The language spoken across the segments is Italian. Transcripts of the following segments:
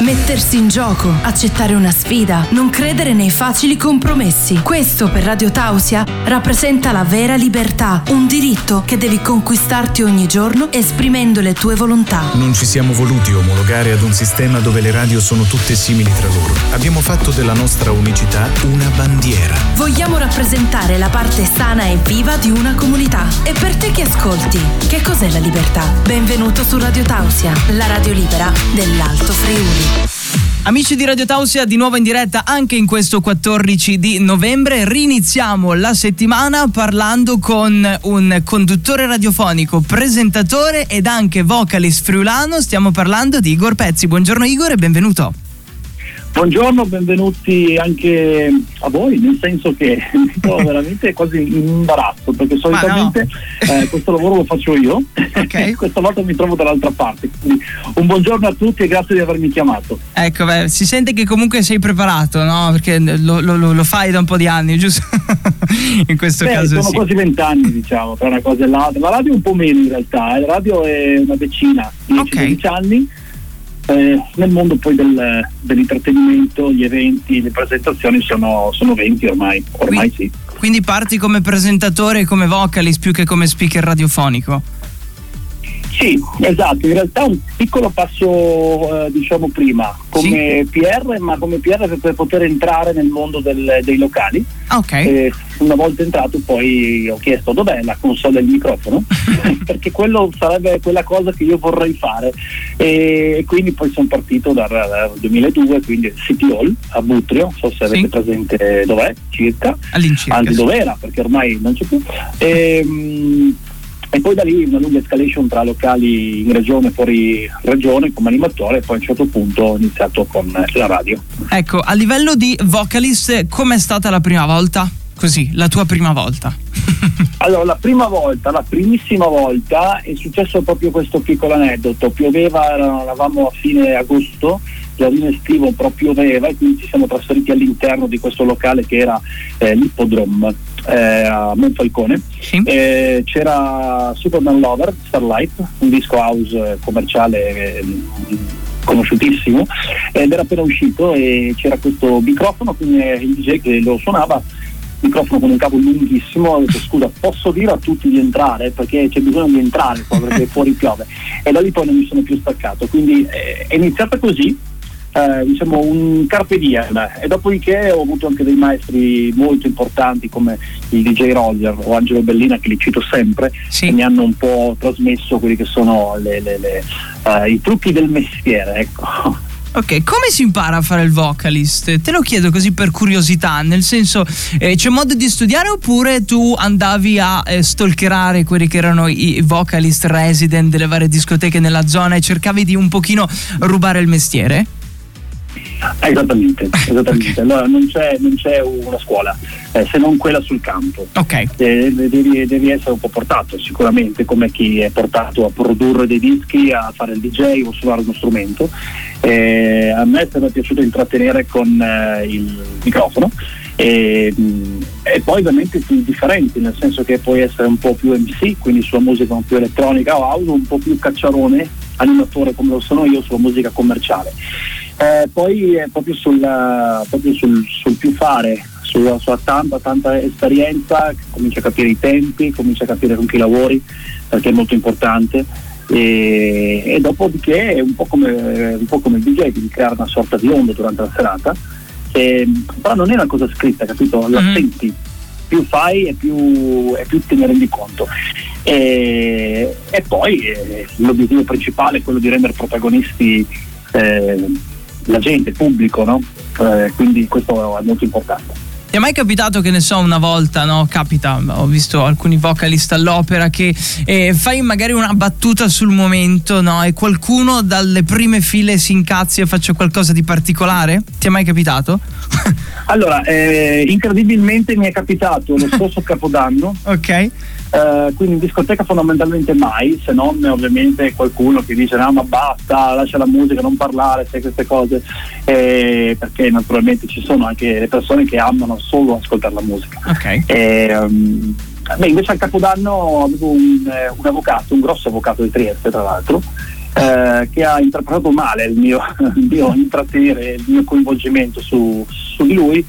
Mettersi in gioco, accettare una sfida, non credere nei facili compromessi. Questo per Radio Tausia rappresenta la vera libertà, un diritto che devi conquistarti ogni giorno esprimendo le tue volontà. Non ci siamo voluti omologare ad un sistema dove le radio sono tutte simili tra loro. Abbiamo fatto della nostra unicità una bandiera. Vogliamo rappresentare la parte sana e viva di una comunità. E per ascolti, che cos'è la libertà? Benvenuto su Radio Tausia, la radio libera dell'Alto Friuli. Amici di Radio Tausia, di nuovo in diretta anche in questo 14 di novembre. Riniziamo la settimana parlando con un conduttore radiofonico, presentatore ed anche vocalist friulano. Stiamo parlando di Igor Pezzi. Buongiorno Igor e benvenuto. Buongiorno, benvenuti anche a voi, nel senso che mi trovo veramente quasi in imbarazzo perché solitamente no. eh, questo lavoro lo faccio io, Ok. questa volta mi trovo dall'altra parte. Quindi un buongiorno a tutti e grazie di avermi chiamato. Ecco, beh, si sente che comunque sei preparato, no? Perché lo, lo- lo- fai da un po' di anni, giusto? in questo Beh, caso sono sì. quasi vent'anni diciamo, tra una cosa e l'altra. La radio un po' meno in realtà, eh. la radio è una decina, 10-12 Ok. anni. Eh, nel mondo poi del- dell'intrattenimento, gli eventi, le presentazioni sono, sono 20 ormai, ormai sì. Quindi parti come presentatore e come vocalist più che come speaker radiofonico. Sì, esatto, in realtà un piccolo passo eh, diciamo prima, come PR, ma come PR per, poter entrare nel mondo del- dei locali. Ah, ok. E una volta entrato poi ho chiesto dov'è la console del microfono, perché quello sarebbe quella cosa che io vorrei fare. E quindi poi sono partito dal, dal 2002, quindi City Hall a Butrio, so se avete Sì. presente dov'è, circa All'incirca. anzi sì. dov'era perché ormai non c'è più e, mm, e poi da lì una lunga escalation tra locali in regione e fuori regione come animatore e poi a un certo punto ho iniziato con la radio Ecco, a livello di vocalist, com'è stata la prima volta? Così, la tua prima volta. allora la prima volta la primissima volta è successo proprio questo piccolo aneddoto pioveva era- eravamo a fine agosto giardino estivo proprio pioveva e quindi ci siamo trasferiti all'interno di questo locale che era eh, l'Ippodrome eh, a Monfalcone Sì. Eh, c'era Superman Lover, Starlight, un disco house commerciale eh, conosciutissimo ed era appena uscito e c'era questo microfono, quindi il DJ che lo suonava, microfono con un cavo lunghissimo, ho detto scusa posso dire a tutti di entrare perché c'è bisogno di entrare qua perché fuori piove e da lì poi non mi sono più staccato, quindi eh, è iniziata così eh, diciamo un carpe diem e dopodiché ho avuto anche dei maestri molto importanti come il DJ Roger o Angelo Bellina che li cito sempre Sì. che mi hanno un po' trasmesso quelli che sono le- le- le, eh, i trucchi del mestiere ecco. Ok, come si impara a fare il vocalist? Te lo chiedo così per curiosità, nel senso eh, c'è modo di studiare oppure tu andavi a eh, stalkerare quelli che erano i vocalist resident delle varie discoteche nella zona e cercavi di un pochino rubare il mestiere? Eh, Esattamente, esattamente. Allora non c'è, non c'è una scuola eh, se non quella sul campo. Ok, Eh, devi, devi essere un po' portato sicuramente come chi è portato a produrre dei dischi, a fare il DJ o suonare uno strumento. Eh, a me è piaciuto intrattenere con eh, il microfono e, mh, e poi ovviamente più differenti, nel senso che puoi essere un po' più MC, quindi sulla musica un po' più elettronica o house, un po' più cacciarone, animatore come lo sono io sulla musica commerciale. Eh, poi è proprio, sulla- proprio sul, sul più fare, sulla sua tanta, tanta esperienza, comincia a capire i tempi, comincia a capire con chi lavori, perché è molto importante. E, e dopodiché è un po' come, un po' come il DJ, devi creare una sorta di onda durante la serata, e, però non è una cosa scritta, capito? La Mhm. senti, più fai e più, e più te ne rendi conto. E, e poi eh, l'obiettivo principale è quello di rendere protagonisti eh, la gente, il pubblico, no? Eh, quindi questo è molto importante. Ti è mai capitato che ne so una volta, no? Capita, ho visto alcuni vocalist all'opera che eh, fai magari una battuta sul momento, no? E qualcuno dalle prime file si incazzi e faccia qualcosa di particolare? Ti è mai capitato? Allora, eh, incredibilmente mi è capitato lo scorso capodanno, ok. eh, quindi in discoteca fondamentalmente mai, se non ovviamente qualcuno che dice no ma basta, lascia la musica, non parlare, sai queste cose, eh, perché naturalmente ci sono anche le persone che amano solo ascoltare la musica. Ok. E, um, beh, invece al Capodanno avevo un, eh, un avvocato, un grosso avvocato di Trieste tra l'altro, eh, che ha interpretato male il mio, il mio intrattenere, il mio coinvolgimento su, su di lui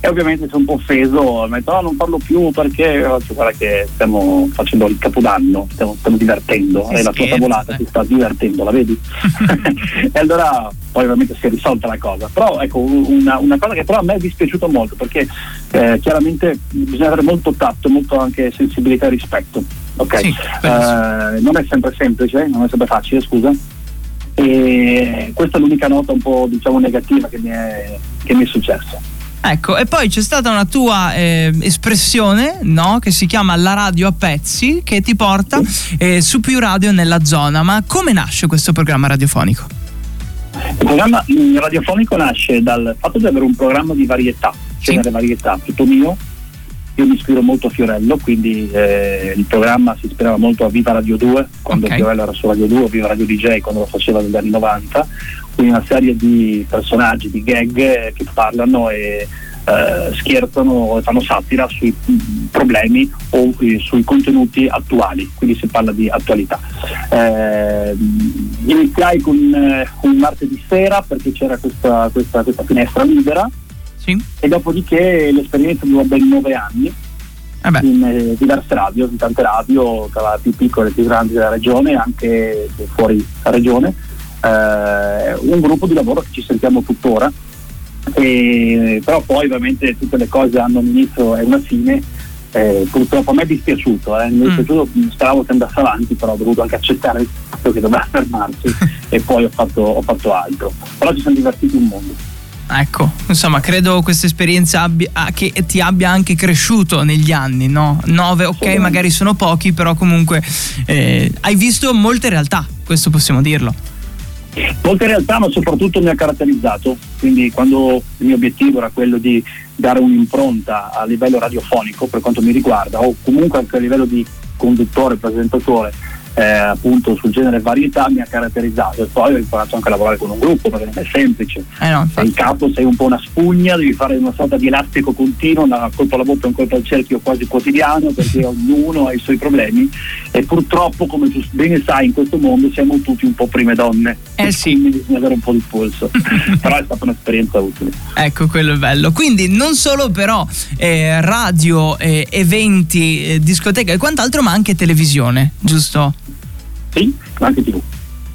e ovviamente si è un po' offeso, mi ha detto no, non parlo più perché cioè, guarda che stiamo facendo il capodanno, stiamo, stiamo divertendo e la tua tavolata si sta divertendo, la vedi? e allora poi ovviamente si è risolta la cosa, però ecco una, una cosa che però a me è dispiaciuto molto perché eh, chiaramente bisogna avere molto tatto, molto anche sensibilità e rispetto, ok? Sì, eh, non è sempre semplice, non è sempre facile, scusa. E questa è l'unica nota un po' diciamo negativa che mi è, che mi è successa. Ecco, e poi c'è stata una tua eh, espressione, no? Che si chiama La radio a pezzi, che ti porta eh, su più radio nella zona. Ma come nasce questo programma radiofonico? Il programma mm, radiofonico nasce dal fatto di avere un programma di varietà, genere sì. varietà, tutto mio. Io mi ispiro molto a Fiorello, quindi eh, il programma si ispirava molto a Viva Radio 2, quando okay. Fiorello era su Radio 2, o Viva Radio DJ quando lo faceva negli anni 90 quindi una serie di personaggi, di gag che parlano e eh, scherzano e fanno satira sui problemi o eh, sui contenuti attuali, quindi si parla di attualità. Eh, iniziai con eh, un martedì sera perché c'era questa, questa, questa finestra libera sì. e dopodiché l'esperienza durò ben nove anni eh in eh, diverse radio, in tante radio, tra più piccole e più grandi della regione, anche fuori regione eh, un gruppo di lavoro che ci sentiamo tuttora, e, però poi ovviamente tutte le cose hanno un inizio e una fine. Eh, purtroppo a me è dispiaciuto, eh. mi è mm. dispiaciuto, speravo che andasse avanti, però ho dovuto anche accettare il fatto che doveva fermarsi e poi ho fatto, ho fatto altro. Però ci siamo divertiti un mondo. Ecco, insomma, credo questa esperienza abbia, ah, che ti abbia anche cresciuto negli anni, no? Nove, ok, sì. magari sono pochi, però comunque eh, hai visto molte realtà, questo possiamo dirlo. Molte realtà, ma soprattutto mi ha caratterizzato, quindi quando il mio obiettivo era quello di dare un'impronta a livello radiofonico per quanto mi riguarda, o comunque anche a livello di conduttore, presentatore, eh, appunto sul genere varietà mi ha caratterizzato e poi ho imparato anche a lavorare con un gruppo perché non è semplice. Eh no, sei in capo, sei un po' una spugna, devi fare una sorta di elastico continuo, una colpo alla bocca e un colpo al cerchio quasi quotidiano perché ognuno ha i suoi problemi e purtroppo come tu bene sai in questo mondo siamo tutti un po' prime donne. Eh sì. Quindi bisogna avere un po' di polso. però è stata un'esperienza utile. Ecco, quello è bello. Quindi non solo però eh, radio, eh, eventi, eh, discoteche e quant'altro, ma anche televisione, giusto? Sì, anche TV.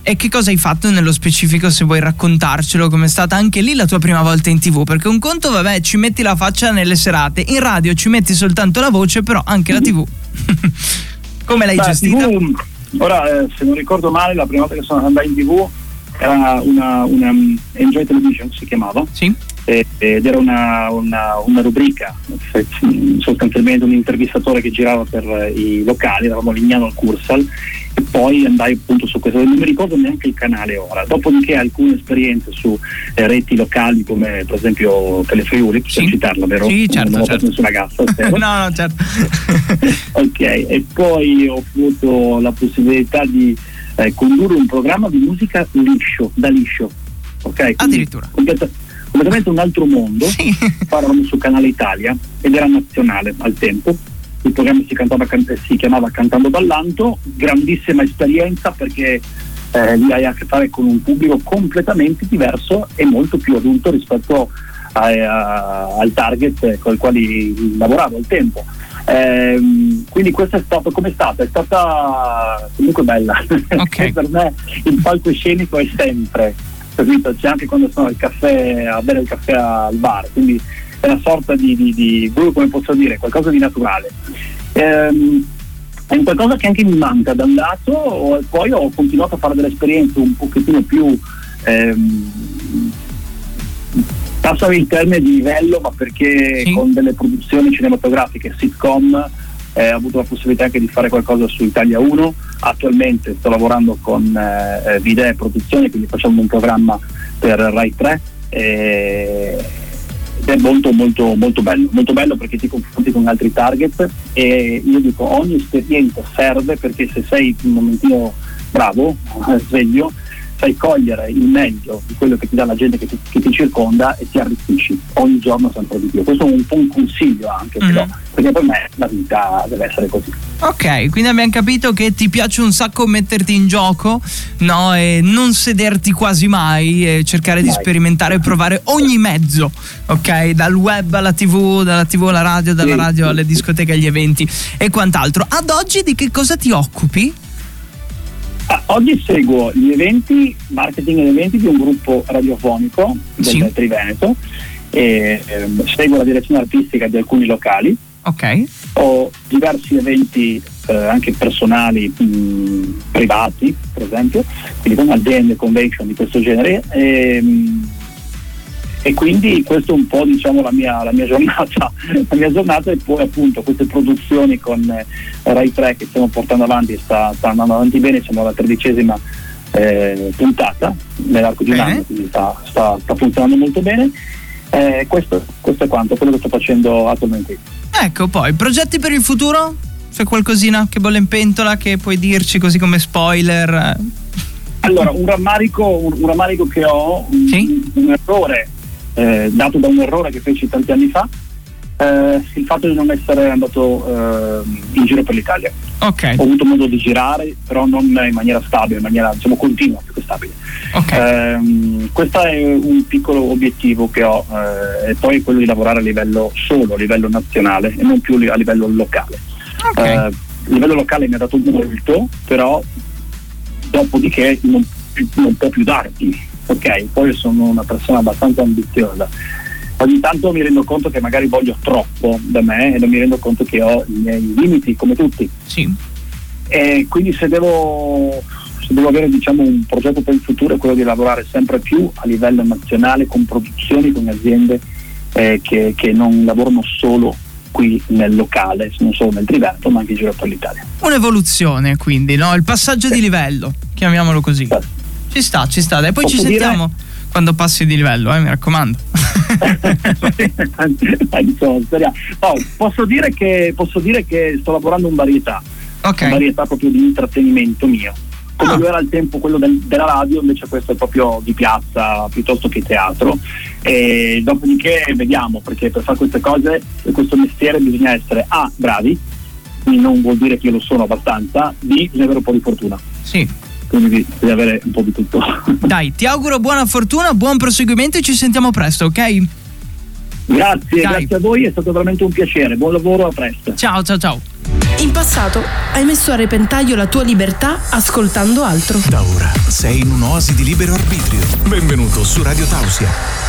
E che cosa hai fatto nello specifico se vuoi raccontarcelo? Com'è stata anche lì la tua prima volta in tv? Perché un conto, vabbè, ci metti la faccia nelle serate, in radio ci metti soltanto la voce, però anche la tv. Come l'hai Beh, gestita? TV, ora, eh, se non ricordo male, la prima volta che sono andato in tv era una, una um, Enjoy Television, si chiamava. Sì. ed era una, una, una, rubrica, sostanzialmente un intervistatore che girava per i locali, eravamo a Lignano al Cursal e poi andai appunto su questo, non mi ricordo neanche il canale ora, dopodiché alcune esperienze su eh, reti locali come per esempio Telefriuli, sì. citarla vero? Sì, certo, non ho certo. nessuna gaffa, no, no, certo. ok, e poi ho avuto la possibilità di eh, condurre un programma di musica liscio, da liscio, ok? Addirittura. completamente un altro mondo, sì. parlavamo su Canale Italia ed era nazionale al tempo il programma si, cantava, si chiamava Cantando Ballanto, grandissima esperienza perché eh, lì hai a che fare con un pubblico completamente diverso e molto più adulto rispetto a, a, al target con il quale lavoravo al tempo. Eh, quindi questo è stato come è stata? È stata comunque bella. Okay. per me il palcoscenico è sempre, capito? C'è anche quando sono al caffè, a bere il caffè al bar, quindi una sorta di, di, di come posso dire, qualcosa di naturale. Ehm, è un qualcosa che anche mi manca da un lato, poi ho continuato a fare delle esperienze un pochettino più ehm, passami il termine di livello, ma perché sì. con delle produzioni cinematografiche, sitcom, eh, ho avuto la possibilità anche di fare qualcosa su Italia 1. Attualmente sto lavorando con eh, Video Produzione, quindi facciamo un programma per Rai 3. Eh, è molto molto molto bello, molto bello perché ti confronti con altri target e io dico ogni esperienza serve perché se sei un momentino bravo, sveglio, sai cogliere il meglio di quello che ti dà la gente che ti, che ti circonda e ti arricchisci ogni giorno sempre di più. Questo è un po' un consiglio anche, mm-hmm. però, perché per me la vita deve essere così. Ok, quindi abbiamo capito che ti piace un sacco metterti in gioco, no? E non sederti quasi mai e cercare mai. di sperimentare e provare ogni mezzo, ok? Dal web alla tv, dalla tv alla radio, dalla sì, radio alle discoteche, agli eventi e quant'altro. Ad oggi di che cosa ti occupi? Ah, oggi seguo gli eventi, marketing ed eventi di un gruppo radiofonico del sì. Triveneto e eh, seguo la direzione artistica di alcuni locali. Ok. Ho diversi eventi eh, anche personali, mh, privati, per esempio, quindi con aziende, convention di questo genere. E, mh, e quindi questo è un po' diciamo, la, mia, la, mia giornata, la mia giornata e poi appunto queste produzioni con eh, Rai 3 che stiamo portando avanti sta, sta andando avanti bene, siamo alla tredicesima eh, puntata nell'arco di un anno, quindi sta, sta, funzionando molto bene. Eh, questo, questo, è quanto, quello che sto facendo attualmente. Ecco, poi progetti per il futuro? C'è qualcosina che bolle in pentola che puoi dirci così come spoiler? Allora, un rammarico, un, un rammarico che ho, sì? un, un errore eh, dato da un errore che feci tanti anni fa, eh, il fatto di non essere andato eh, in giro per l'Italia. Okay. Ho avuto modo di girare, però non in maniera stabile, in maniera diciamo, continua, più che stabile. Okay. Ehm, questo è un piccolo obiettivo che ho, eh, e poi quello di lavorare a livello solo, a livello nazionale e non più a livello locale. Okay. a livello locale mi ha dato molto, però dopodiché non, non può più darti ok, poi sono una persona abbastanza ambiziosa. Ogni tanto mi rendo conto che magari voglio troppo da me e non mi rendo conto che ho i miei limiti, come tutti. Sì. E quindi se devo, se devo avere diciamo, un progetto per il futuro è quello di lavorare sempre più a livello nazionale con produzioni, con aziende eh, che, che non lavorano solo qui nel locale, non solo nel Triveneto, ma anche in giro per l'Italia. Un'evoluzione quindi, no? il passaggio sì. di livello, chiamiamolo così. Sì. Ci sta, ci sta. E poi Posso ci sentiamo dire... quando passi di livello, eh, mi raccomando. no, posso, dire che, posso dire che sto lavorando in varietà. Okay. In varietà proprio di intrattenimento mio. Come ah. era al tempo quello del, della radio, invece questo è proprio di piazza piuttosto che teatro. E dopodiché vediamo, perché per fare queste cose, per questo mestiere bisogna essere A, bravi, quindi non vuol dire che io lo sono abbastanza, B, bisogna avere un po' di fortuna. Sì quindi devi avere un po' di tutto. Dai, ti auguro buona fortuna, buon proseguimento e ci sentiamo presto, ok? Grazie, Dai. grazie a voi, è stato veramente un piacere. Buon lavoro, a presto. Ciao, ciao, ciao. In passato hai messo a repentaglio la tua libertà ascoltando altro. Da ora sei in un'oasi di libero arbitrio. Benvenuto su Radio Tausia.